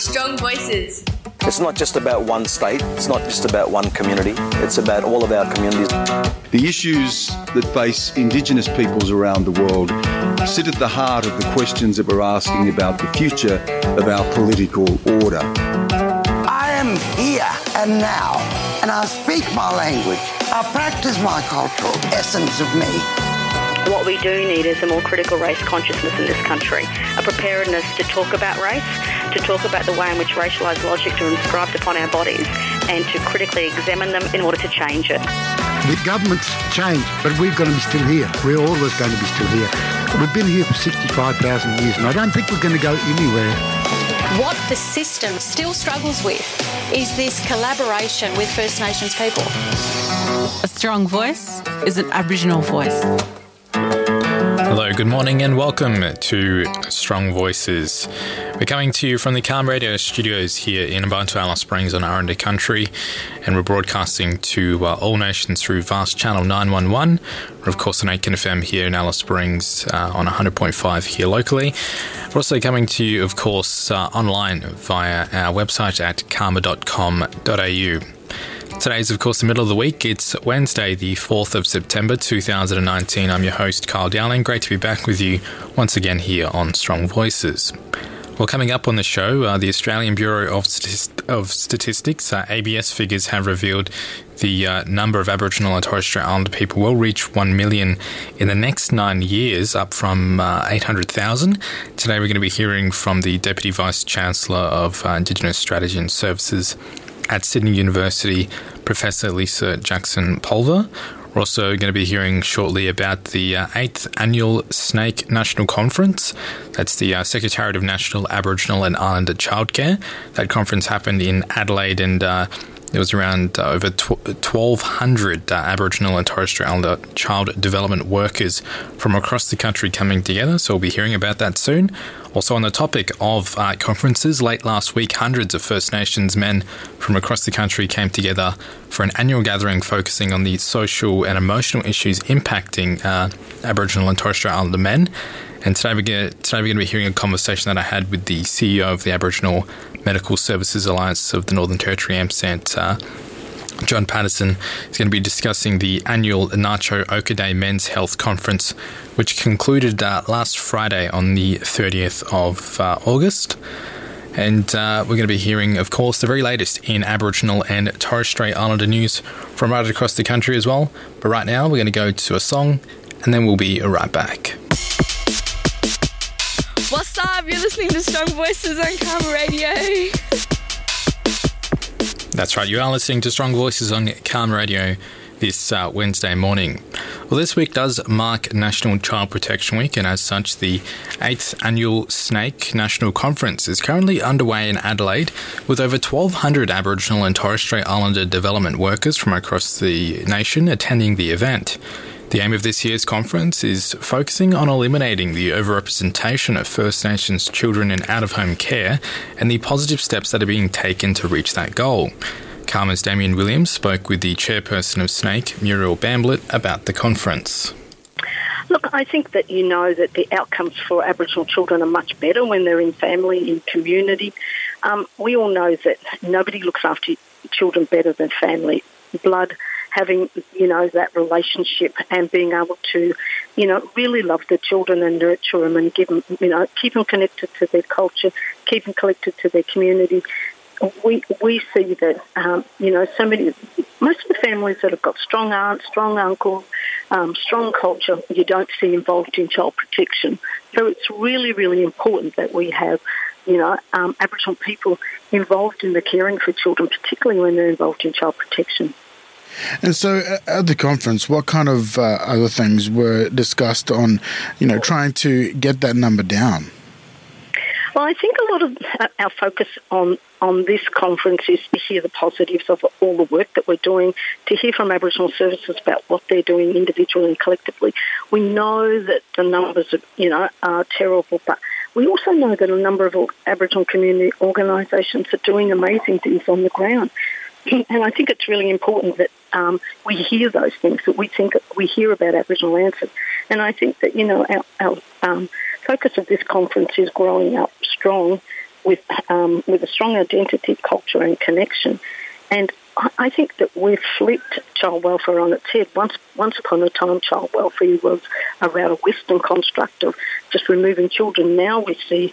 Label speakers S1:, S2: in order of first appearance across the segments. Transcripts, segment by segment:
S1: Strong voices.
S2: It's not just about one state, it's not just about one community, it's about all of our communities.
S3: The issues that face Indigenous peoples around the world sit at the heart of the questions that we're asking about the future of our political order.
S4: I am here and now, and I speak my language. I practice my cultural essence of me.
S5: What we do need is a more critical race consciousness in this country, a preparedness to talk about race, to talk about the way in which racialised logics are inscribed upon our bodies, and to critically examine them in order to change it.
S6: The government's changed, but we've got to be still here. We're always going to be still here. We've been here for 65,000 years, and I don't think we're going to go anywhere.
S7: What the system still struggles with is this collaboration with First Nations people.
S8: A strong voice is an Aboriginal voice.
S9: Good morning, and welcome to Strong Voices. We're coming to you from the CAAMA Radio studios here in Mparntwe Alice Springs on Aranda Country, and we're broadcasting to uh, all nations through VAST Channel 911, or of course on 8KIN FM here in Alice Springs uh, on 100.5 here locally. We're also coming to you, of course, uh, online via our website at caama.com.au. Today is, of course, the middle of the week. It's Wednesday, the 4th of September 2019. I'm your host, Carl Dowling. Great to be back with you once again here on Strong Voices. Well, coming up on the show, uh, the Australian Bureau of, Statist- of Statistics, uh, ABS figures have revealed the uh, number of Aboriginal and Torres Strait Islander people will reach 1 million in the next nine years, up from uh, 800,000. Today, we're going to be hearing from the Deputy Vice Chancellor of uh, Indigenous Strategy and Services at Sydney University, Professor Lisa Jackson Pulver. We're also going to be hearing shortly about the uh, 8th Annual SNAICC National Conference. That's the uh, Secretariat of National Aboriginal and Islander Childcare. That conference happened in Adelaide and uh, there was around uh, over 1,200 uh, Aboriginal and Torres Strait Islander child development workers from across the country coming together, so we'll be hearing about that soon. Also, on the topic of uh, conferences, late last week, hundreds of First Nations men from across the country came together for an annual gathering focusing on the social and emotional issues impacting uh, Aboriginal and Torres Strait Islander men. And today we're going to be hearing a conversation that I had with the CEO of the Aboriginal Medical Services Alliance of the Northern Territory, AMSANT, uh, John Paterson is going to be discussing the annual Nacho Okaday Men's Health Conference, which concluded uh, last Friday on the 30th of uh, August. And uh, we're going to be hearing, of course, the very latest in Aboriginal and Torres Strait Islander news from right across the country as well. But right now, we're going to go to a song and then we'll be right back.
S1: What's up? You're listening to Strong Voices on CAAMA Radio.
S9: That's right, you are listening to Strong Voices on CAAMA Radio this uh, Wednesday morning. Well, this week does mark National Child Protection Week, and as such, the 8th annual SNAICC National Conference is currently underway in Adelaide with over 1,200 Aboriginal and Torres Strait Islander development workers from across the nation attending the event. The aim of this year's conference is focusing on eliminating the overrepresentation of First Nations children in out of home care and the positive steps that are being taken to reach that goal. CAAMA's Damien Williams spoke with the chairperson of SNAICC, Muriel Bamblett, about the conference.
S5: Look, I think that you know that the outcomes for Aboriginal children are much better when they're in family, in community. Um, we all know that nobody looks after children better than family. Blood, having, you know, that relationship and being able to, you know, really love the children and nurture them and give them, you know, keep them connected to their culture, keep them connected to their community. We we see that, um, you know, so many, most of the families that have got strong aunts, strong uncles, um, strong culture, you don't see involved in child protection. So it's really, really important that we have you know, um, Aboriginal people involved in the caring for children, particularly when they're involved in child protection.
S10: And so, uh, at the conference, what kind of uh, other things were discussed on, you know, trying to get that number down?
S5: Well, I think a lot of uh, our focus on on this conference is to hear the positives of all the work that we're doing, to hear from Aboriginal services about what they're doing individually and collectively. We know that the numbers, are, you know, are terrible, but we also know that a number of Aboriginal community organisations are doing amazing things on the ground. And I think it's really important that um, we hear those things, that we think we hear about Aboriginal answers. And I think that, you know, our, our um, focus of this conference is growing up strong with um, with a strong identity, culture, and connection. And I think that we've flipped child welfare on its head. Once, once upon a time, child welfare was a Western construct of just removing children. Now we see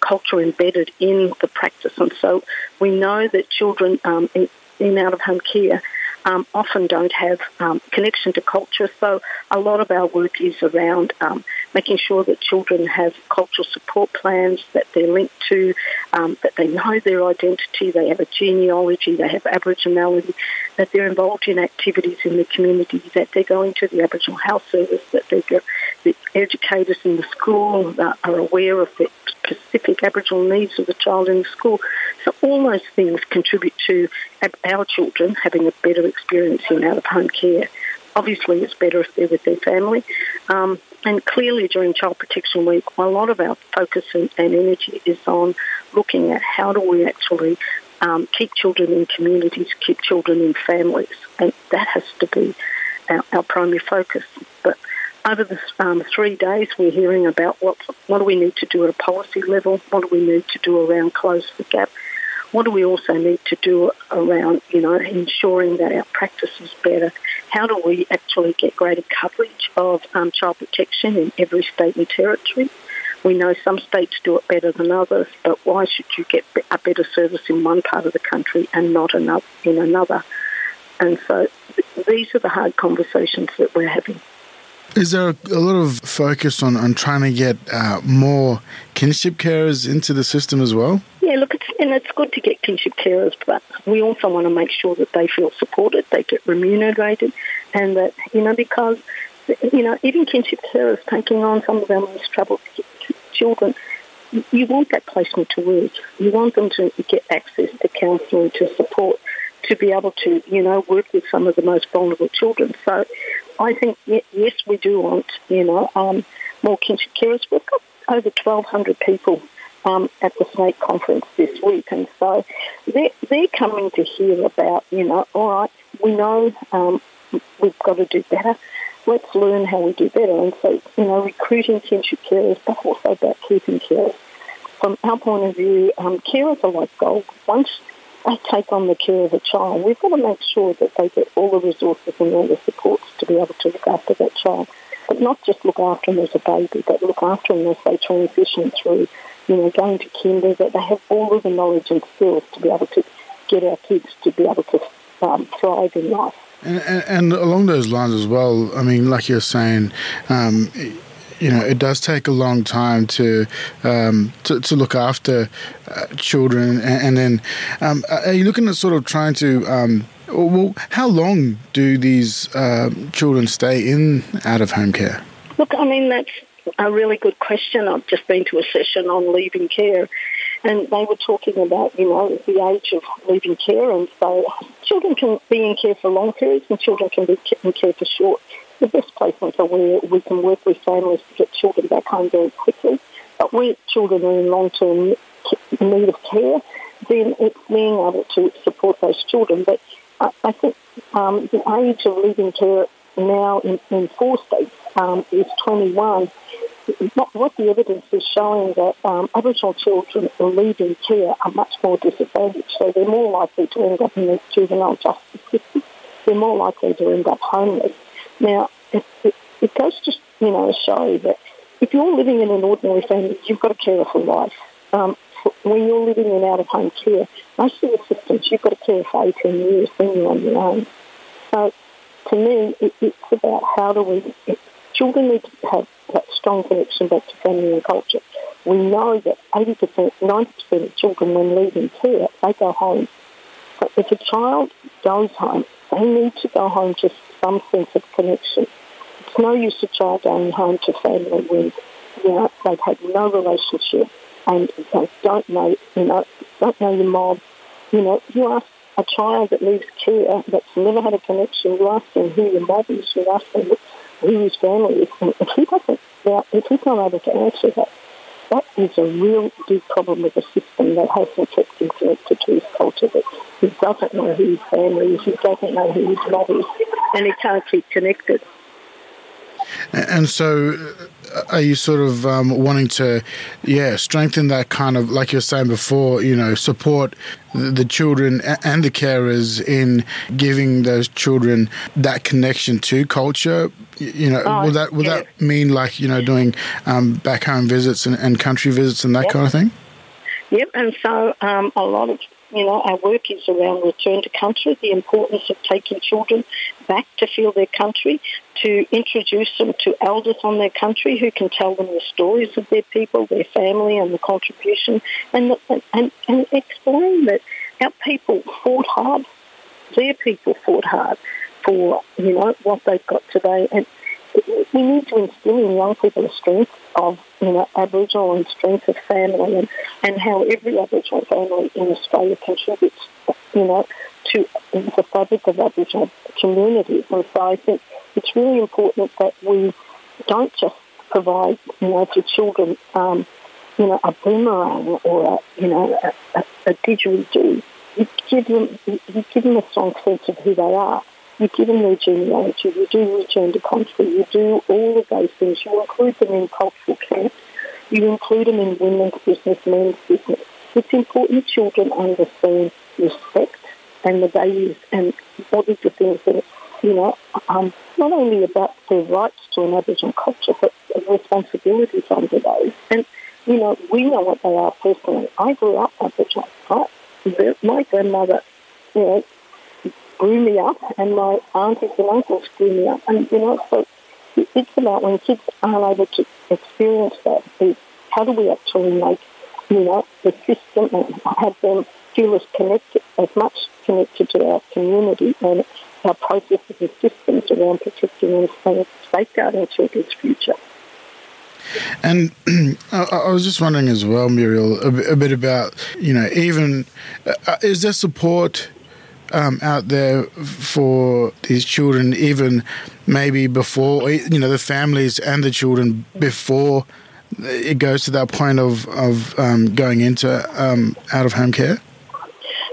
S5: culture embedded in the practice, and so we know that children um, in, in out of home care um, often don't have um, connection to culture. So a lot of our work is around um, making sure that children have cultural support plans, that they're linked to, um, that they know their identity, they have a genealogy, they have Aboriginality, that they're involved in activities in the community, that they're going to the Aboriginal Health Service, that they go, the educators in the school are aware of the specific Aboriginal needs of the child in the school. So all those things contribute to our children having a better experience in out-of-home care. Obviously, it's better if they're with their family. Um, and clearly, during Child Protection Week, a lot of our focus and, energy is on looking at how do we actually um, keep children in communities, keep children in families, and that has to be our, our primary focus. But over the um, three days, we're hearing about what what do we need to do at a policy level, what do we need to do around close the gap, what do we also need to do around, you know, ensuring that our practice is better? How do we actually get greater coverage of um, child protection in every state and territory? We know some states do it better than others, but why should you get a better service in one part of the country and not another in another? And so these are the hard conversations that we're having.
S10: Is there a, lot of focus on, on trying to get uh, more kinship carers into the system as well?
S5: Yeah, look, it's, and it's good to get kinship carers, but we also want to make sure that they feel supported, they get remunerated, and that, you know, because, you know, even kinship carers taking on some of our most troubled children, you want that placement to work. You want them to get access to counselling, to support, to be able to, you know, work with some of the most vulnerable children. So I think, yes, we do want, you know, um, more kinship carers. We've got over 1,200 people um, at the SNAICC Conference this week, and so they're, they're coming to hear about, you know, all right, we know um, we've got to do better. Let's learn how we do better. And so, you know, recruiting kinship carers, but also about keeping carers. From our point of view, um, carers are like gold. Once they take on the care of a child, we've got to make sure that they get all the resources and all the supports to be able to look after that child. But not just look after them as a baby, but look after them as they transition through, you know, going to kinder, that they have all of the knowledge and skills to be able to get our kids to be able to um, thrive in life.
S10: And, and, and, along those lines as well, I mean, like you're saying, um, you know, it does take a long time to um, to, to, look after uh, children, and, and then um, are you looking at sort of trying to um, well, how long do these uh, children stay in out of home care?
S5: Look, I mean that's a really good question. I've just been to a session on leaving care, and they were talking about you know the age of leaving care, and so children can be in care for long periods, and children can be in care for short the best placements are where we can work with families to get children back home very quickly. But where children are in long-term need of care, then it's being able to support those children. But I, I think um, the age of leaving care now in, in four states um, is 21. What the evidence is showing that um, Aboriginal children leaving care are much more disadvantaged, so they're more likely to end up in the juvenile justice system. They're more likely to end up homeless. Now, it, it, it goes to you know show that if you're living in an ordinary family, you've got to care for life. Um, when you're living in out of home care, most of the systems you've got to care for 18 years, then you're on your own. So to me, it, it's about how do we, it, children need to have that strong connection back to family and culture. We know that 80%, 90% of children when leaving care, they go home. But if a child goes home, they need to go home to some sense of connection. It's no use a child going home to family when you know they've had no relationship and they don't know you know don't know your mom. You know, you ask a child that leaves care that's never had a connection, you ask them who your mom is, you ask them who his family is, and if he doesn't, if he's not able to answer that, that is a real big problem with the system that hasn't kept him connected to his culture, that he doesn't know who his family is, he doesn't know who his mother is, and he can't keep connected.
S10: And so are you sort of um, wanting to, yeah, strengthen that kind of, like you were saying before, you know, support the, children and the carers in giving those children that connection to culture? You know,
S5: Oh,
S10: will that will
S5: yes.
S10: that mean like you know doing um, back home visits and, and country visits and that
S5: Yep.
S10: kind of thing?
S5: Yep, and so um, a lot of you know our work is around return to country, the importance of taking children back to feel their country, to introduce them to elders on their country who can tell them the stories of their people, their family, and the contribution, and and and explain that our people fought hard, their people fought hard for you know what they've got today, and we need to instill in young people the strength of you know Aboriginal and strength of family and, and how every Aboriginal family in Australia contributes you know to the fabric of Aboriginal communities and so I think it's really important that we don't just provide you know to children um, you know a boomerang or a, you know a, a, a didgeridoo. You give them you give them a strong sense of who they are. You give them their genealogy, you do return to country, you do all of those things. You include them in cultural camps, you include them in women's business, men's business. It's important children understand respect and the values and the things that, you know, um, not only about their rights to an Aboriginal culture, but responsibilities under those. And, you know, we know what they are personally. I grew up Aboriginal. Right? My grandmother, you know, grew me up, and my aunties and uncles grew me up. And, you know, so it's about when kids aren't able to experience that, is how do we actually make, you know, the system and have them feel as connected, as much connected to our community and our processes and systems around protecting and safeguarding children's future.
S10: And I, was just wondering as well, Muriel, a, bit- about you know even uh, is there support um, out there for these children, even maybe before you know the families and the children before it goes to that point of of um, going into um, out of home care.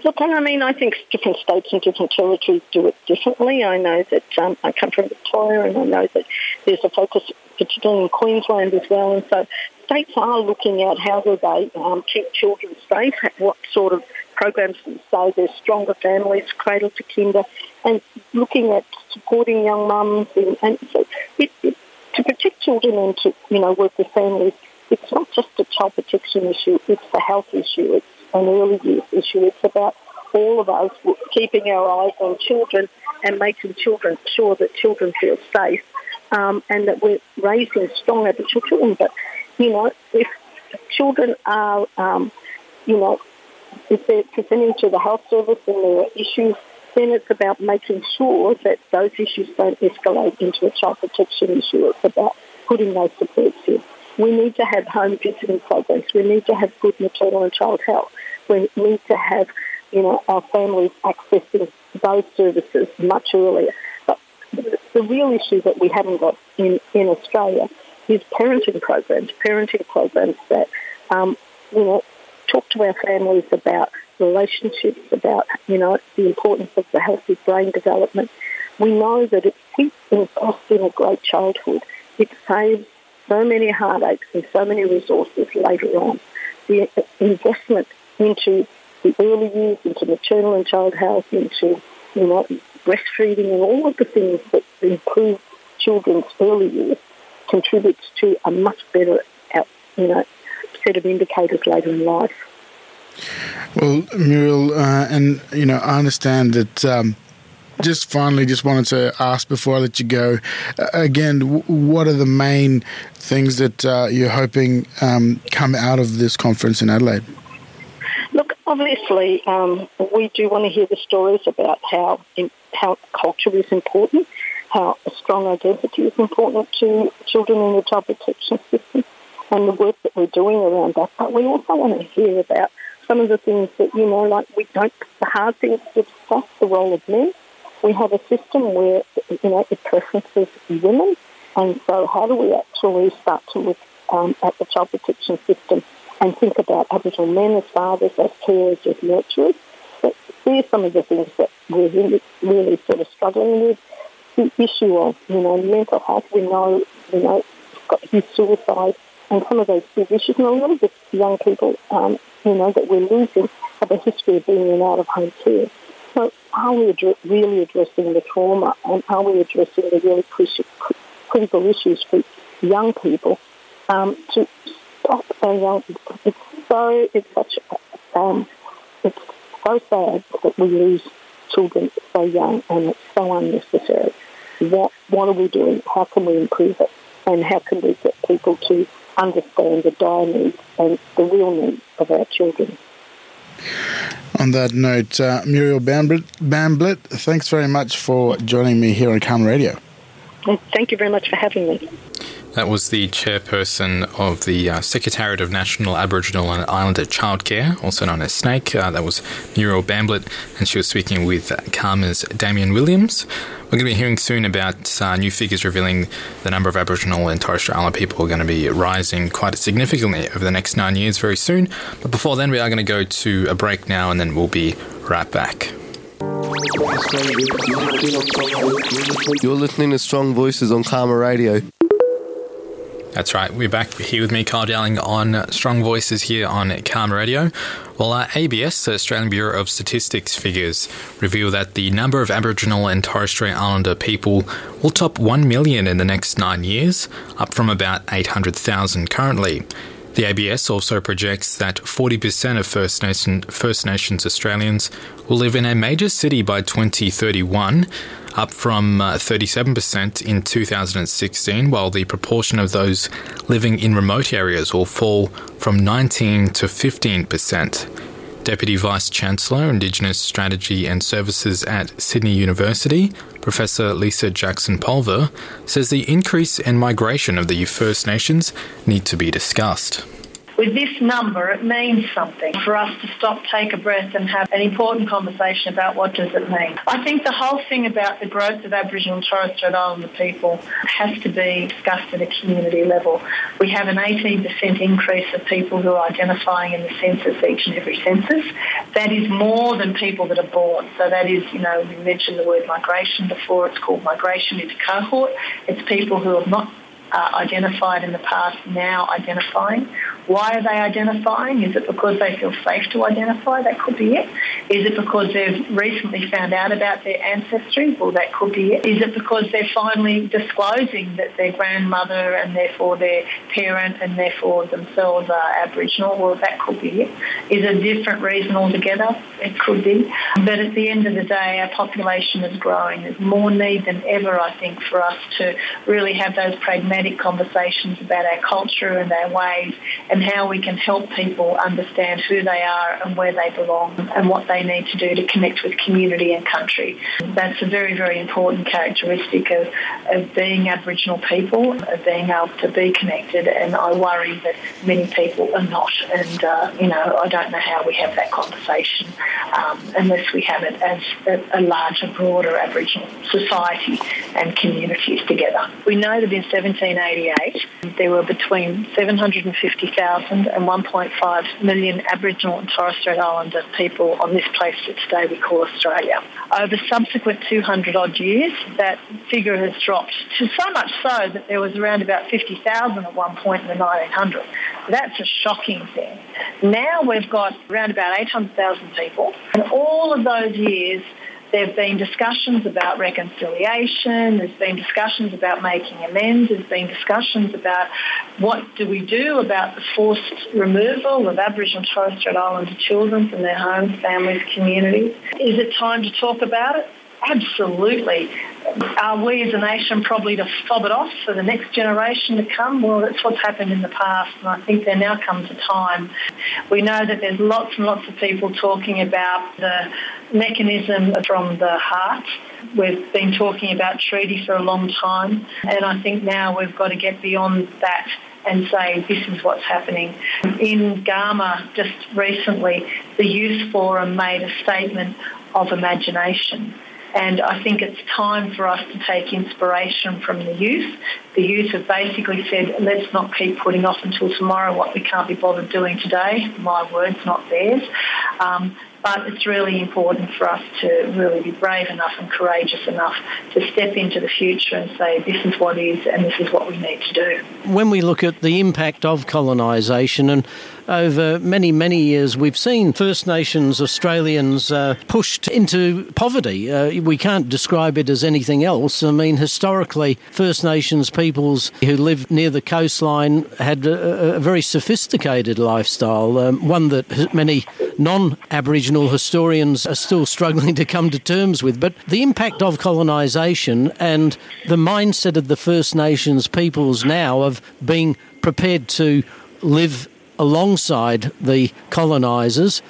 S5: Look, I mean, I think different states and different territories do it differently. I know that um, I come from Victoria, and I know that there's a focus, particularly in Queensland as well. And so, states are looking at how do they um, keep children safe, what sort of programs say there's stronger families, cradle to kinder, and looking at supporting young mums. And, and so, it, it, to protect children and to you know work with families, it's not just a child protection issue; it's a health issue. It's an early years issue. It's about all of us keeping our eyes on children and making children sure that children feel safe um, and that we're raising strong Aboriginal children. But, you know, if children are, um, you know, if they're presenting to the health service and there are issues, then it's about making sure that those issues don't escalate into a child protection issue. It's about putting those supports in. We need to have home visiting programs. We need to have good maternal and child health. We need to have, you know, our families accessing those services much earlier. But the real issue that we haven't got in, in Australia is parenting programs, parenting programs that, um, you know, talk to our families about relationships, about, you know, the importance of the healthy brain development. We know that if we invest in a great childhood, it saves so many heartaches and so many resources later on. The investment into the early years, into maternal and child health, into, you know, breastfeeding and all of the things that improve children's early years contributes to a much better, you know, set of indicators later in life.
S10: Well, Muriel, uh, and you know, I understand that. Um, just finally, just wanted to ask before I let you go. Uh, again, w- what are the main things that uh, you're hoping um, come out of this conference in Adelaide?
S5: Look, obviously, um, we do want to hear the stories about how in, how culture is important, how a strong identity is important to children in the child protection system, and the work that we're doing around that. But we also want to hear about some of the things that you know, like we don't the hard things to discuss the role of men. We have a system where you know it preferences women, and so how do we actually start to look um, at the child protection system and think about Aboriginal men as fathers, as carers, as nurturers? But these are some of the things that we're really, really sort of struggling with. the issue of, you know, mental health, we know, you know, got huge suicide and some of those big issues. And a lot of the young people, um, you know, that we're losing have a history of being in out-of-home care. So are we really addressing the trauma and are we addressing the really crucial, critical issues for young people um, to stop our young It's so, it's such, um, it's so sad that we lose children so young and it's so unnecessary. What, what are we doing? How can we improve it? And how can we get people to understand the dire needs and the real needs of our children?
S10: On that note, uh, Muriel Bamblett, Bamblett, thanks very much for joining me here on CAAMA Radio.
S5: Thank you very much for having me.
S9: That was the chairperson of the uh, Secretariat of National Aboriginal and Islander Childcare, also known as SNAICC. Uh, that was Muriel Bamblett, and she was speaking with CAAMA's Damien Williams. We're going to be hearing soon about uh, new figures revealing the number of Aboriginal and Torres Strait Islander people are going to be rising quite significantly over the next nine years very soon. But before then, we are going to go to a break now, and then we'll be right back.
S11: You're listening to Strong Voices on CAAMA Radio.
S9: That's right. We're back here with me, Carl Dowling, on Strong Voices here on CAAMA Radio. Well, uh, ABS, the Australian Bureau of Statistics figures, reveal that the number of Aboriginal and Torres Strait Islander people will top 1 million in the next nine years, up from about 800,000 currently. The ABS also projects that 40% of First, Nation, First Nations Australians will live in a major city by 2031, up from uh, 37% in 2016, while the proportion of those living in remote areas will fall from 19 to 15%. Deputy Vice Chancellor, Indigenous Strategy and Services at Sydney University, Professor Lisa Jackson Pulver, says the increase in migration of the First Nations need to be discussed
S12: with this number, it means something for us to stop, take a breath and have an important conversation about what does it mean. I think the whole thing about the growth of Aboriginal and Torres Strait Islander people has to be discussed at a community level. We have an 18% increase of people who are identifying in the census each and every census. That is more than people that are born. So that is, you know, we mentioned the word migration before. It's called migration into cohort. It's people who have not uh, identified in the past now identifying. Why are they identifying? Is it because they feel safe to identify? That could be it. Is it because they've recently found out about their ancestry? Well, that could be it. Is it because they're finally disclosing that their grandmother and therefore their parent and therefore themselves are Aboriginal? Well, that could be it. Is it a different reason altogether? It could be. But at the end of the day, our population is growing. There's more need than ever, I think, for us to really have those pragmatic conversations about our culture and our ways and how we can help people understand who they are and where they belong and what they need to do to connect with community and country. That's a very, very important characteristic of, of being Aboriginal people, of being able to be connected. And I worry that many people are not. And, uh, you know, I don't know how we have that conversation um, unless we have it as a, a larger, broader Aboriginal society and communities together. We know that in 1788 there were between 750,000 and 1.5 million Aboriginal and Torres Strait Islander people on this place that today we call Australia. Over subsequent 200 odd years, that figure has dropped to so much so that there was around about 50,000 at one point in the 1900s. That's a shocking thing. Now we've got around about 800,000 people, and all of those years there have been discussions about reconciliation. There's been discussions about making amends. There's been discussions about what do we do about the forced removal of Aboriginal and Torres Strait Islander children from their homes, families, communities. Is it time to talk about it? Absolutely. Are we as a nation probably to fob it off for the next generation to come? Well, that's what's happened in the past, and I think there now comes a time. We know that there's lots and lots of people talking about the mechanism from the heart. We've been talking about treaty for a long time, and I think now we've got to get beyond that and say this is what's happening. In Garma just recently, the Youth Forum made a statement of imagination and I think it's time for us to take inspiration from the youth. The youth have basically said, let's not keep putting off until tomorrow what we can't be bothered doing today. My words, not theirs. Um, But it's really important for us to really be brave enough and courageous enough to step into the future and say, this is what is and this is what we need to do.
S13: When we look at the impact of colonisation and over many, many years, we've seen First Nations Australians uh, pushed into poverty. Uh, we can't describe it as anything else. I mean, historically, First Nations peoples who lived near the coastline had a, a very sophisticated lifestyle, um, one that many non Aboriginal historians are still struggling to come to terms with. But the impact of colonisation and the mindset of the First Nations peoples now of being prepared to live alongside the colonisers.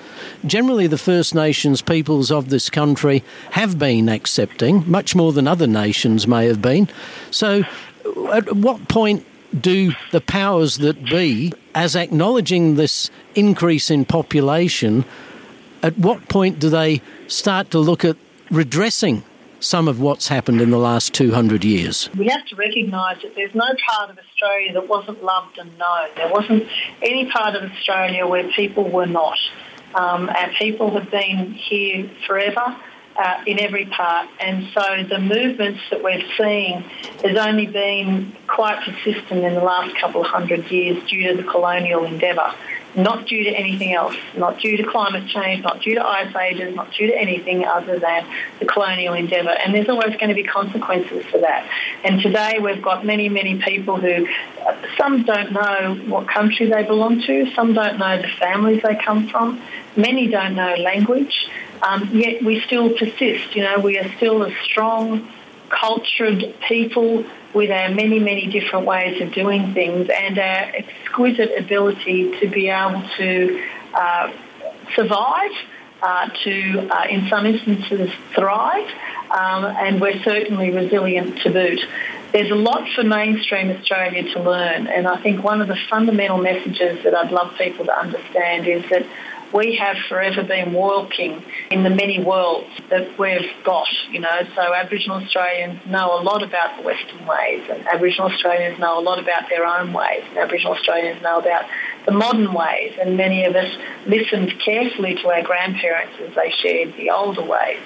S13: Generally, the First Nations peoples of this country have been accepting, much more than other nations may have been. So, at what point do the powers that be, as acknowledging this increase in population, at what point do they start to look at redressing some of what's happened in the last 200 years?
S12: We have to recognise that there's no part of Australia that wasn't loved and known. There wasn't any part of Australia where people were not. Um, our people have been here forever. Uh, in every part. And so the movements that we're seeing has only been quite persistent in the last couple of hundred years due to the colonial endeavour not due to anything else, not due to climate change, not due to ice ages, not due to anything other than the colonial endeavour. And there's always going to be consequences for that. And today we've got many, many people who, some don't know what country they belong to, some don't know the families they come from, many don't know language, um, yet we still persist. You know, we are still a strong, cultured people with our many, many different ways of doing things and our exquisite ability to be able to uh, survive, uh, to, uh, in some instances, thrive, um, and we're certainly resilient to boot. There's a lot for mainstream Australia to learn, and I think one of the fundamental messages that I'd love people to understand is that we have forever been walking in the many worlds that we've got, you know. So Aboriginal Australians know a lot about the Western ways and Aboriginal Australians know a lot about their own ways and Aboriginal Australians know about the modern ways and many of us listened carefully to our grandparents as they shared the older ways.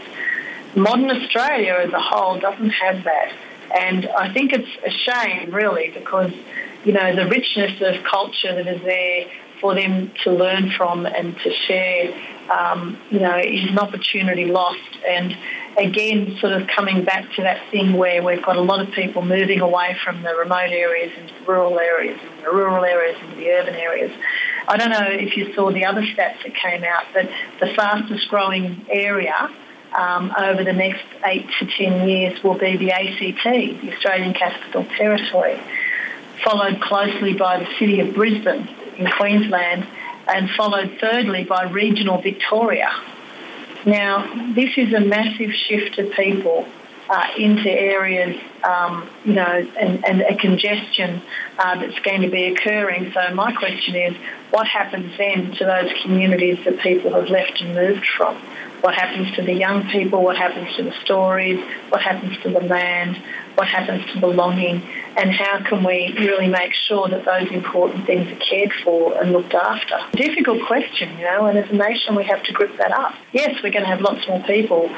S12: Modern Australia as a whole doesn't have that. And I think it's a shame, really, because, you know, the richness of culture that is there for them to learn from and to share, um, you know, is an opportunity lost. And again, sort of coming back to that thing where we've got a lot of people moving away from the remote areas into rural areas, and the rural areas into the urban areas. I don't know if you saw the other stats that came out, but the fastest growing area um, over the next eight to ten years will be the ACT, the Australian Capital Territory, followed closely by the city of Brisbane in Queensland, and followed thirdly by regional Victoria. Now, this is a massive shift of people uh, into areas, um, you know, and, and a congestion uh, that's going to be occurring. So my question is, what happens then to those communities that people have left and moved from? What happens to the young people? What happens to the stories? What happens to the land? What happens to belonging? and how can we really make sure that those important things are cared for and looked after? Difficult question, you know, and as a nation we have to grip that up. Yes, we're going to have lots more people.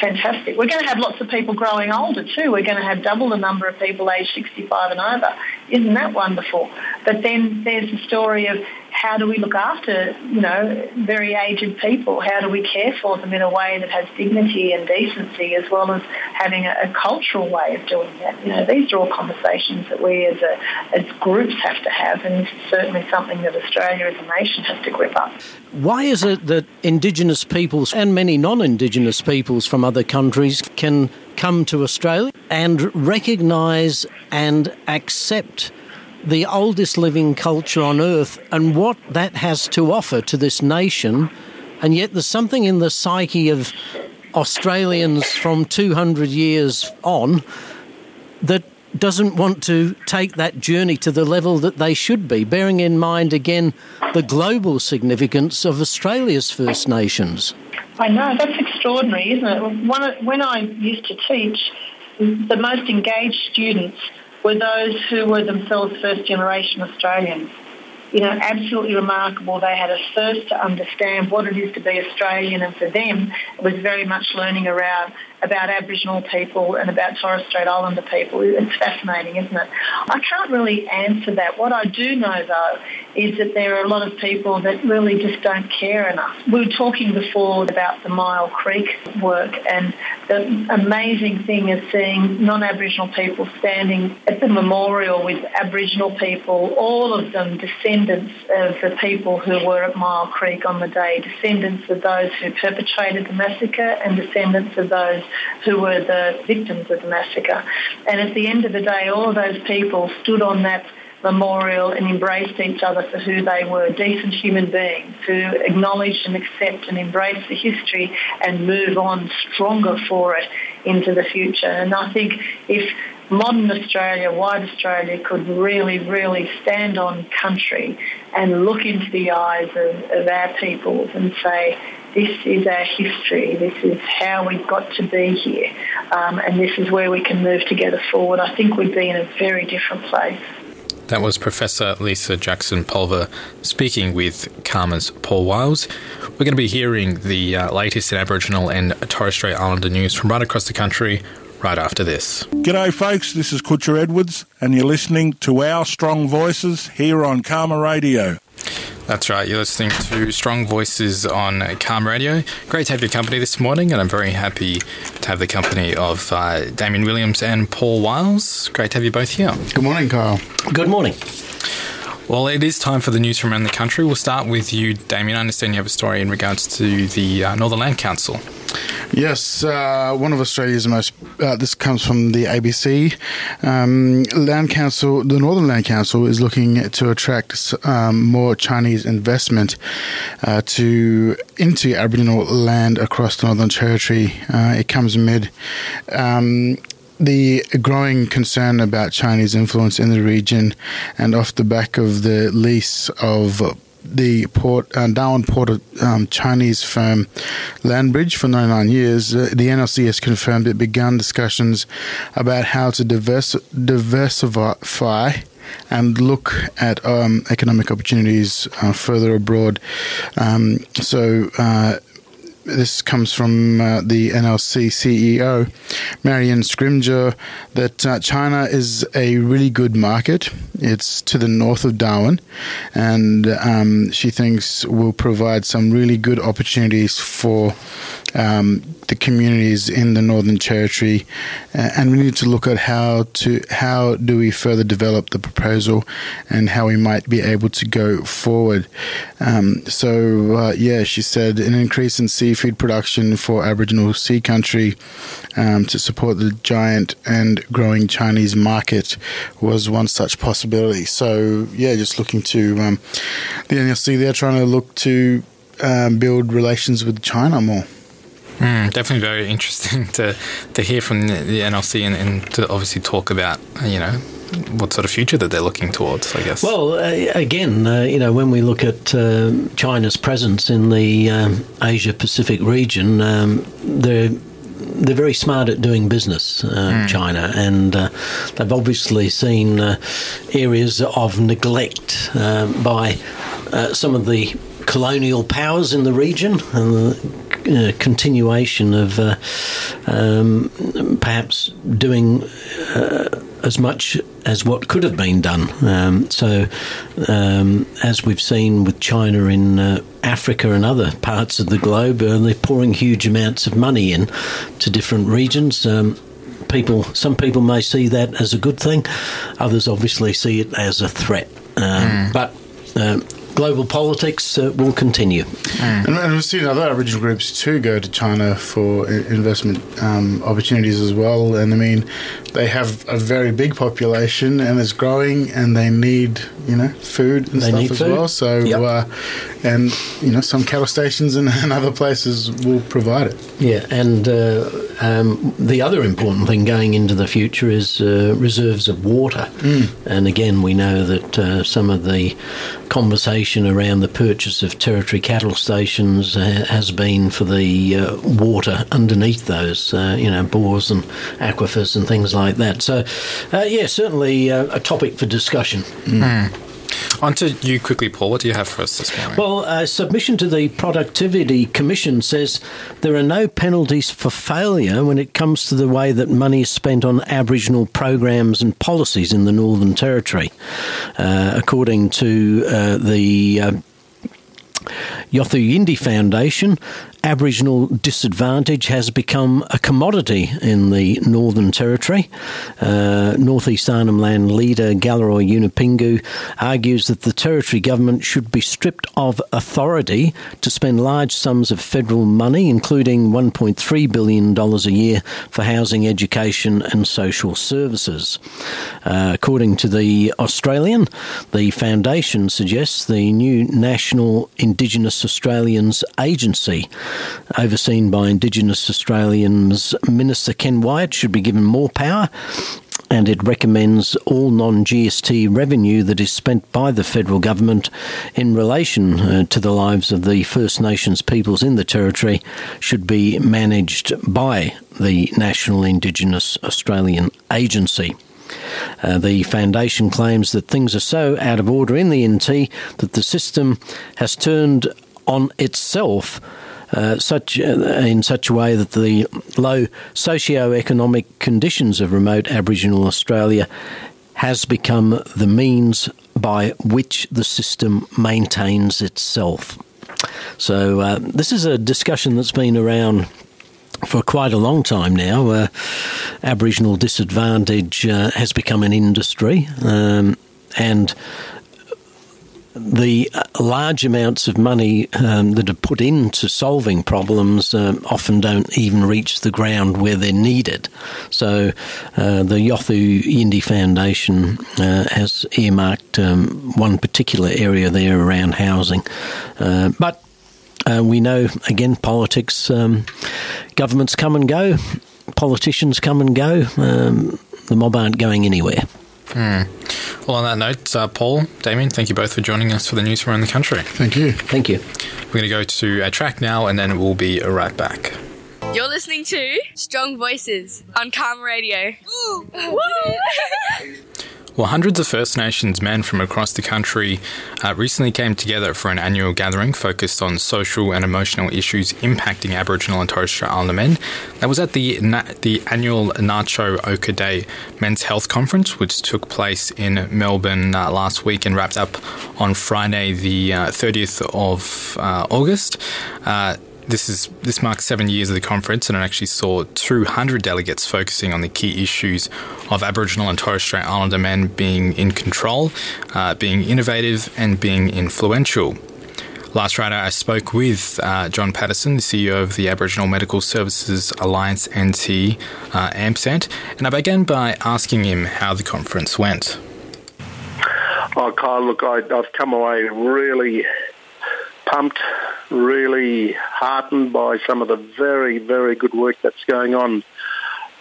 S12: Fantastic. We're going to have lots of people growing older too. We're going to have double the number of people aged 65 and over. Isn't that wonderful? But then there's the story of how do we look after, you know, very aged people? How do we care for them in a way that has dignity and decency as well as having a, a cultural way of doing that? You know, these are all conversations that we as, a, as groups have to have and certainly something that Australia as a nation has to grip up.
S13: Why is it that Indigenous peoples and many non-Indigenous peoples from other countries can come to Australia and recognise and accept the oldest living culture on earth and what that has to offer to this nation. And yet, there's something in the psyche of Australians from 200 years on that doesn't want to take that journey to the level that they should be, bearing in mind again the global significance of Australia's First Nations.
S12: I know, that's extraordinary, isn't it? When I used to teach, the most engaged students were those who were themselves first generation Australians. you know, absolutely remarkable. They had a thirst to understand what it is to be Australian, and for them, it was very much learning around about Aboriginal people and about Torres Strait Islander people. It's fascinating, isn't it? I can't really answer that. What I do know, though, is that there are a lot of people that really just don't care enough. We were talking before about the Myall Creek work, and the amazing thing is seeing non-Aboriginal people standing at the memorial with Aboriginal people, all of them descendants of the people who were at Myall Creek on the day, descendants of those who perpetrated the massacre and descendants of those who were the victims of the massacre. And at the end of the day, all of those people stood on that memorial and embraced each other for who they were, decent human beings who acknowledged and accept and embrace the history and move on stronger for it into the future. And I think if modern Australia, white Australia could really, really stand on country and look into the eyes of, of our peoples and say, this is our history, this is how we've got to be here, um, and this is where we can move together forward. I think we'd be in a very different place.
S9: That was Professor Lisa Jackson Pulver speaking with CAAMA's Paul Wiles. We're going to be hearing the uh, latest in Aboriginal and Torres Strait Islander news from right across the country right after this.
S14: G'day, folks. This is Kutcher Edwards, and you're listening to our strong voices here on CAMA Radio.
S9: That's right. You're listening to Strong Voices on CAAMA Radio. Great to have your company this morning, and I'm very happy to have the company of uh, Damien Williams and Paul Wiles. Great to have you both here.
S10: Good morning, Kyle.
S13: Good morning.
S9: Well, it is time for the news from around the country. We'll start with you, Damien. I understand you have a story in regards to the uh, Northern Land Council.
S10: Yes, uh, one of Australia's most. Uh, this comes from the ABC. Um, Land Council, the Northern Land Council, is looking to attract um, more Chinese investment uh, to into Aboriginal land across the Northern Territory. Uh, it comes amid. Um, the growing concern about Chinese influence in the region, and off the back of the lease of the port uh, Darwin Port um, Chinese firm Landbridge for 99 years, uh, the NLC has confirmed it began discussions about how to diverse, diversify and look at um, economic opportunities uh, further abroad. Um, so uh, this comes from uh, the NLC CEO, Marion Scrimgeour, that uh, China is a really good market. It's to the north of Darwin, and um, she thinks will provide some really good opportunities for um, the communities in the Northern Territory, uh, and we need to look at how to how do we further develop the proposal and how we might be able to go forward. Um, so uh, yeah, she said an increase in seafood production for Aboriginal Sea Country um, to support the giant and growing Chinese market was one such possibility. So yeah, just looking to um, the NLC, they're trying to look to um, build relations with China more.
S9: Mm, definitely very interesting to to hear from the, NLC and, and, to obviously talk about you know what sort of future that they're looking towards. I guess.
S13: Well, uh, again, uh, you know, when we look at uh, China's presence in the um, Asia Pacific region, um, they're they're very smart at doing business, uh, mm. China, and uh, they've obviously seen uh, areas of neglect by some of the colonial powers in the region the uh, continuation of uh, um, perhaps doing uh, as much as what could have been done. Um, so, um, as we've seen with China in uh, Africa and other parts of the globe, uh, they're pouring huge amounts of money in to different regions. Um, people, some people may see that as a good thing, others obviously see it as a threat. Mm. But uh, global politics uh, will continue.
S10: Mm. And, and, we've seen other Aboriginal groups too go to China for investment um, opportunities as well. And I mean, they have a very big population and it's growing, and they need you know food and
S13: they
S10: stuff as
S13: food.
S10: well. So, yep. uh, and you know, some cattle stations and, and, other places will provide it.
S13: Yeah, and uh, um, the other important thing going into the future is uh, reserves of water. Mm. And again, we know that uh, some of the conversation around the purchase of territory cattle stations uh, has been for the uh, water underneath those, uh, you know, bores and aquifers and things like that. So, uh, yeah, certainly uh, a topic for discussion.
S9: Mm. On to you quickly, Paul. What do you have for us this morning?
S13: Well, a submission to the Productivity Commission says there are no penalties for failure when it comes to the way that money is spent on Aboriginal programs and policies in the Northern Territory. Uh, according to uh, the uh, Yothu Yindi Foundation, Aboriginal disadvantage has become a commodity in the Northern Territory. Uh, Northeast Arnhem Land leader Galarrwuy Yunupingu argues that the Territory government should be stripped of authority to spend large sums of federal money, including $1.3 billion a year for housing, education, and social services. Uh, according to the Australian, the foundation suggests the new National Indigenous Australians Agency overseen by Indigenous Australians Minister Ken Wyatt, should be given more power. And it recommends all non GST revenue that is spent by the federal government in relation uh, to the lives of the First Nations peoples in the Territory should be managed by the National Indigenous Australian Agency. Uh, the foundation claims that things are so out of order in the NT that the system has turned on itself uh, such uh, in such a way that the low socio-economic conditions of remote Aboriginal Australia has become the means by which the system maintains itself. So uh, this is a discussion that's been around for quite a long time now. Uh, Aboriginal disadvantage uh, has become an industry, um, and the uh, large amounts of money um, that are put into solving problems um, often don't even reach the ground where they're needed. So, uh, the Yothu Yindi Foundation uh, has earmarked um, one particular area there around housing. Uh, but uh, we know, again, politics, um, governments come and go, politicians come and go, um, the mob aren't going anywhere.
S9: Hmm. Well, on that note, uh, Paul, Damien, thank you both for joining us for the news from around the country.
S10: Thank you.
S13: Thank you.
S9: We're going to go to a track now, and then we'll be right back.
S1: You're listening to Strong Voices on CAAMA Radio.
S9: Well, hundreds of First Nations men from across the country uh, recently came together for an annual gathering focused on social and emotional issues impacting Aboriginal and Torres Strait Islander men. That was at the Na- the annual NACCHO Ochre Day Men's Health Conference, which took place in Melbourne uh, last week and wrapped up on Friday, the uh, 30th of uh, August. This is this marks seven years of the conference, and it actually saw 200 delegates focusing on the key issues of Aboriginal and Torres Strait Islander men being in control, uh, being innovative, and being influential. Last Friday, I spoke with uh, John Paterson, the CEO of the Aboriginal Medical Services Alliance NT uh, AMSANT, and I began by asking him how the conference went.
S15: Oh, Kyle, look, I, I've come away really pumped, really heartened by some of the very, very good work that's going on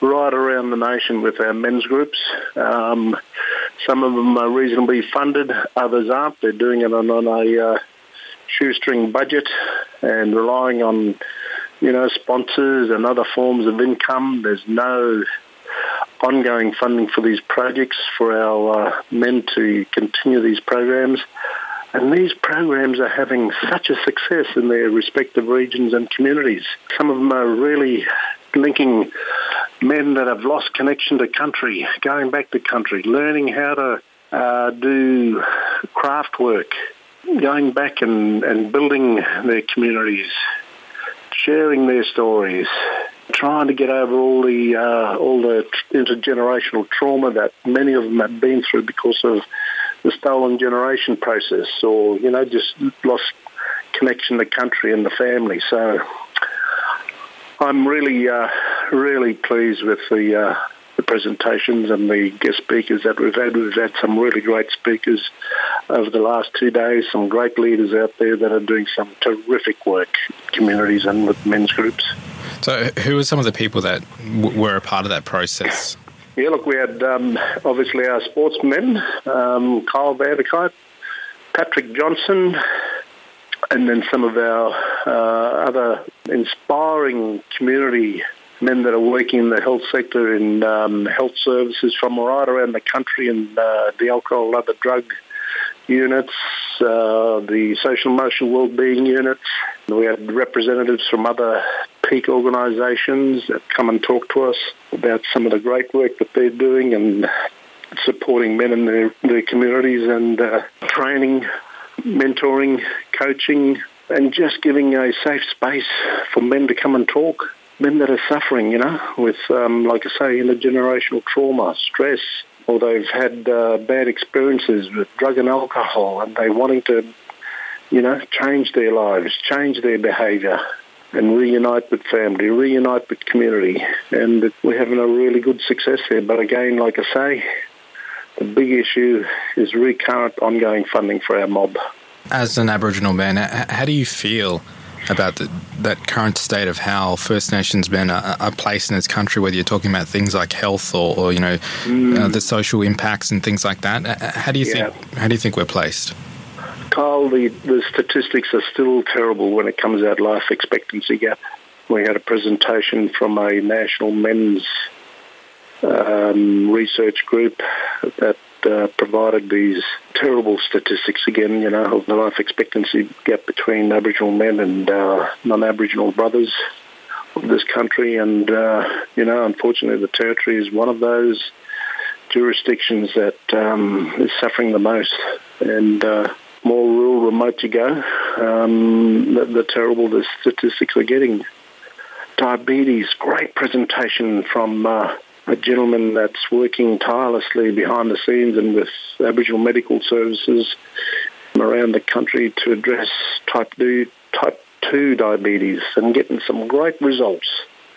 S15: right around the nation with our men's groups. Um, some of them are reasonably funded, others aren't. They're doing it on, on a uh, shoestring budget and relying on, you know, sponsors and other forms of income. There's no ongoing funding for these projects for our uh, men to continue these programs. And these programs are having such a success in their respective regions and communities. Some of them are really linking men that have lost connection to country, going back to country, learning how to uh, do craft work, going back and, and building their communities, sharing their stories, trying to get over all the uh, all the intergenerational trauma that many of them have been through because of the stolen generation process, or you know, just lost connection to country and the family. So I'm really, uh, really pleased with the uh, the presentations and the guest speakers that we've had. We've had some really great speakers over the last two days. Some great leaders out there that are doing some terrific work, communities and with men's groups.
S9: So, who are some of the people that w- were a part of that process?
S15: Yeah, look, we had um, obviously our sportsmen, um, Kyle Vander-Kuyp, Patrick Johnson, and then some of our uh, other inspiring community men that are working in the health sector in um, health services from right around the country and uh, the alcohol, other drug units, uh, the social emotional well-being units. We had representatives from other peak organisations that come and talk to us about some of the great work that they're doing and supporting men in their, their communities and uh, training, mentoring, coaching, and just giving a safe space for men to come and talk. Men that are suffering, you know, with, um, like I say, intergenerational trauma, stress, or they've had uh, bad experiences with drug and alcohol, and they're wanting to, you know, change their lives, change their behaviour, and reunite with family, reunite with community. And we're having a really good success there. But again, like I say, the big issue is recurrent ongoing funding for our mob.
S9: As an Aboriginal man, how do you feel about the, that current state of how First Nations men are, are, placed in this country, whether you're talking about things like health or, or you know, mm. uh, the social impacts and things like that? How do you yeah. think? How do you think we're placed?
S15: Kyle, the, the statistics are still terrible when it comes out life expectancy gap. We had a presentation from a national men's um, research group that uh, provided these terrible statistics again, you know, of the life expectancy gap between Aboriginal men and uh, non-Aboriginal brothers of this country. And, uh, you know, unfortunately the Territory is one of those jurisdictions that um, is suffering the most. And uh, more rural, remote you go, um, the, the terrible the statistics are getting. Diabetes, great presentation from uh, a gentleman that's working tirelessly behind the scenes and with Aboriginal medical services around the country to address type 2, type 2 diabetes and getting some great results.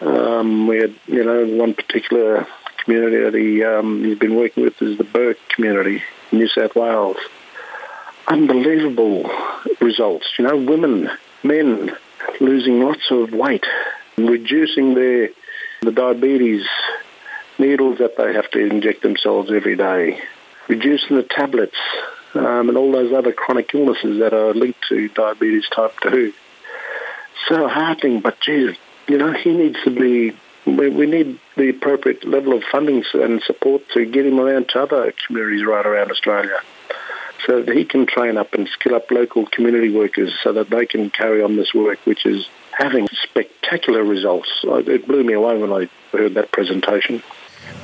S15: Um, we had, you know, one particular community that he, um, he's been working with is the Bourke community in New South Wales. Unbelievable results. You know, women, men losing lots of weight, reducing their the diabetes needles that they have to inject themselves every day, reducing the tablets, um, and all those other chronic illnesses that are linked to diabetes type 2. So heartening, but geez, you know, he needs to be, we, we need the appropriate level of funding and support to get him around to other communities right around Australia so that he can train up and skill up local community workers so that they can carry on this work, which is having spectacular results. It blew me away when I heard that presentation.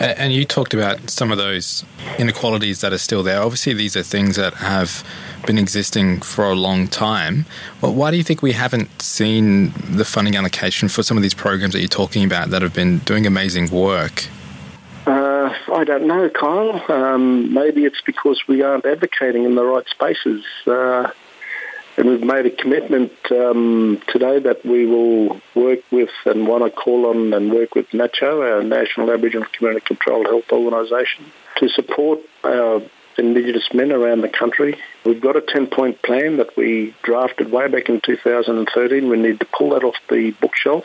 S9: And you talked about some of those inequalities that are still there. Obviously, these are things that have been existing for a long time. Well, why do you think we haven't seen the funding allocation for some of these programs that you're talking about that have been doing amazing work?
S15: I don't know, Kyle. Um, maybe it's because we aren't advocating in the right spaces. Uh, and we've made a commitment um, today that we will work with and want to call on and work with NACCHO, our National Aboriginal Community Controlled Health Organisation, to support our Indigenous men around the country. We've got a 10-point plan that we drafted way back in 2013. We need to pull that off the bookshelf,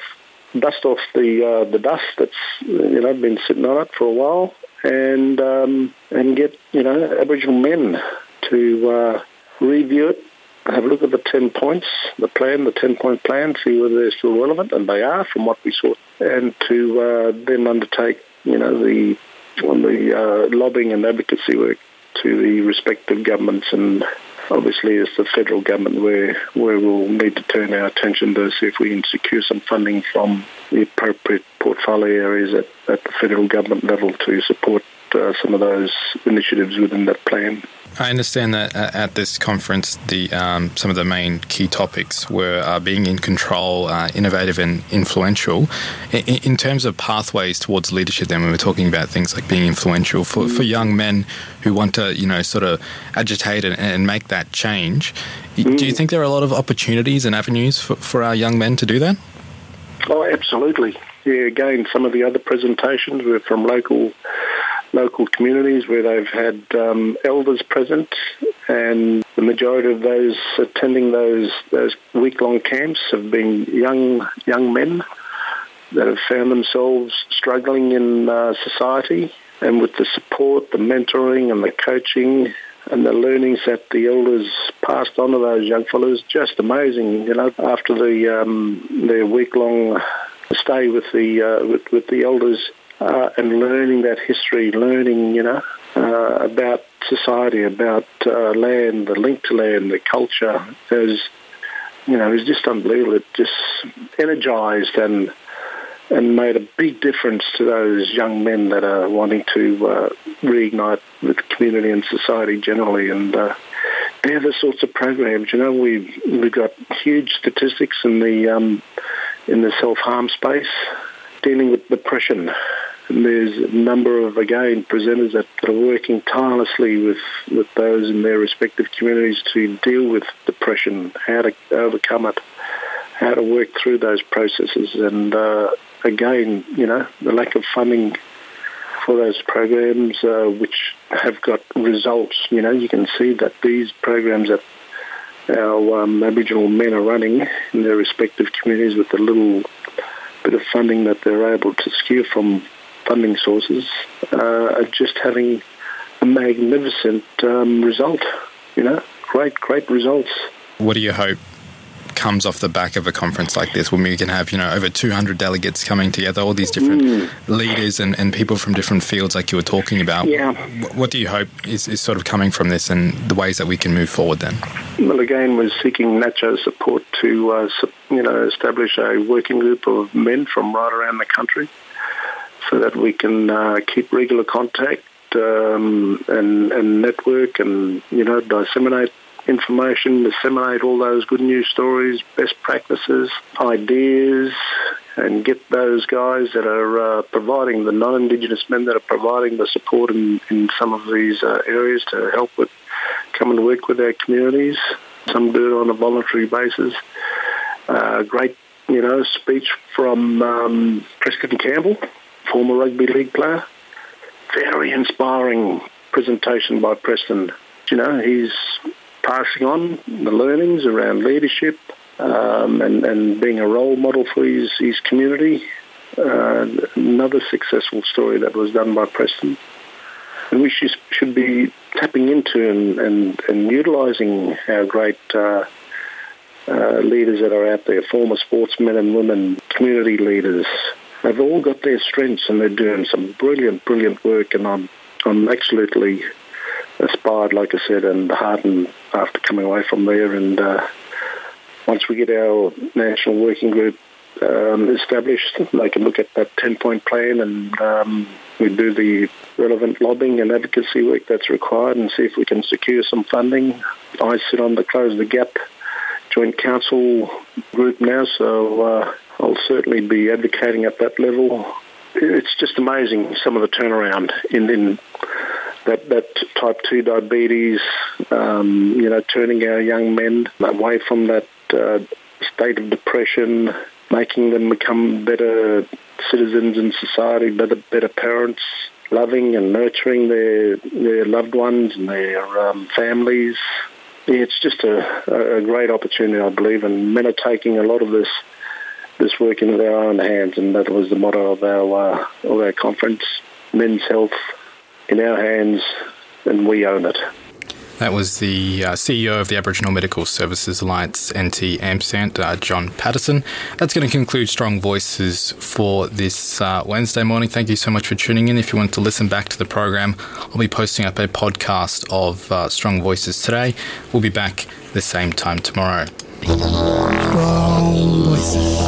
S15: dust off the uh, the dust that's you know been sitting on it for a while, and um, and get you know Aboriginal men to uh, review it have a look at the 10 points, the plan, the 10 point plan, see whether they're still relevant, and they are from what we saw, and to uh, then undertake, you know, the, the uh, lobbying and advocacy work to the respective governments and obviously it's the federal government where where we'll need to turn our attention to see if we can secure some funding from the appropriate portfolio areas at, at the federal government level to support uh, some of those initiatives within that plan.
S9: I understand that at this conference, the um, some of the main key topics were uh, being in control, uh, innovative, and influential. In, in, terms of pathways towards leadership, then we were talking about things like being influential for, for young men who want to, you know, sort of agitate and, and make that change. Mm. Do you think there are a lot of opportunities and avenues for, for our young men to do that?
S15: Oh, absolutely. Yeah, again, some of the other presentations were from local local communities where they've had um, elders present, and the majority of those attending those those week long camps have been young young men that have found themselves struggling in uh, society, and with the support, the mentoring, and the coaching. And the learnings that the elders passed on to those young fellows, just amazing. You know, after the um, their week long stay with the uh, with, with the elders, uh, and learning that history, learning, you know, uh, about society, about uh, land, the link to land, the culture. There's, you know, it's just unbelievable. It just energised and and made a big difference to those young men that are wanting to uh, reignite the community and society generally. And uh, they're the sorts of programs. You know, we've we've got huge statistics in the um, in the self harm space, dealing with depression. There's a number of again presenters that, that are working tirelessly with, with those in their respective communities to deal with depression, how to overcome it, how to work through those processes, and uh, again, you know, the lack of funding for those programs, uh, which have got results. You know, you can see that these programs that our um, Aboriginal men are running in their respective communities with the little bit of funding that they're able to skew from funding sources uh, are just having a magnificent um, result. You know, great, great results.
S9: What do you hope comes off the back of a conference like this when we can have, you know, over 200 delegates coming together, all these different mm. leaders and, and people from different fields like you were talking about.
S15: Yeah.
S9: What, what do you hope is, is sort of coming from this and the ways that we can move forward then?
S15: Well, again, we're seeking NACCHO support to, uh, you know, establish a working group of men from right around the country so that we can uh, keep regular contact um, and, and network and, you know, disseminate information, disseminate all those good news stories, best practices, ideas, and get those guys that are uh, providing the non-Indigenous men that are providing the support in, in some of these uh, areas to help with come and work with our communities. Some do it on a voluntary basis. Uh, great, you know, speech from um, Preston Campbell, former rugby league player. Very inspiring presentation by Preston. You know, he's passing on the learnings around leadership um, and, and being a role model for his, his community. Uh, another successful story that was done by Preston. And we should, should be tapping into and, and, and utilising our great uh, uh, leaders that are out there, former sportsmen and women, community leaders. They've all got their strengths and they're doing some brilliant, brilliant work. And I'm, I'm absolutely inspired, like I said, and heartened after coming away from there. And uh, once we get our national working group um, established, they can look at that 10 point plan and um, we do the relevant lobbying and advocacy work that's required and see if we can secure some funding. I sit on the Close the Gap Joint Council group now, so uh, I'll certainly be advocating at that level. It's just amazing some of the turnaround in, in that, that type 2 diabetes, um, you know, turning our young men away from that uh, state of depression, making them become better citizens in society, better, better parents, loving and nurturing their, their loved ones and their um, families. It's just a, a great opportunity, I believe, and men are taking a lot of this this work into their own hands, and that was the motto of our uh, of our conference: men's health in our hands and we own it.
S9: That was the uh, CEO of the Aboriginal Medical Services Alliance, NT AMSANT, uh, John Paterson. That's going to conclude Strong Voices for this uh, Wednesday morning. Thank you so much for tuning in. If you want to listen back to the program, I'll be posting up a podcast of uh, Strong Voices today. We'll be back the same time tomorrow.
S6: Strong Voices.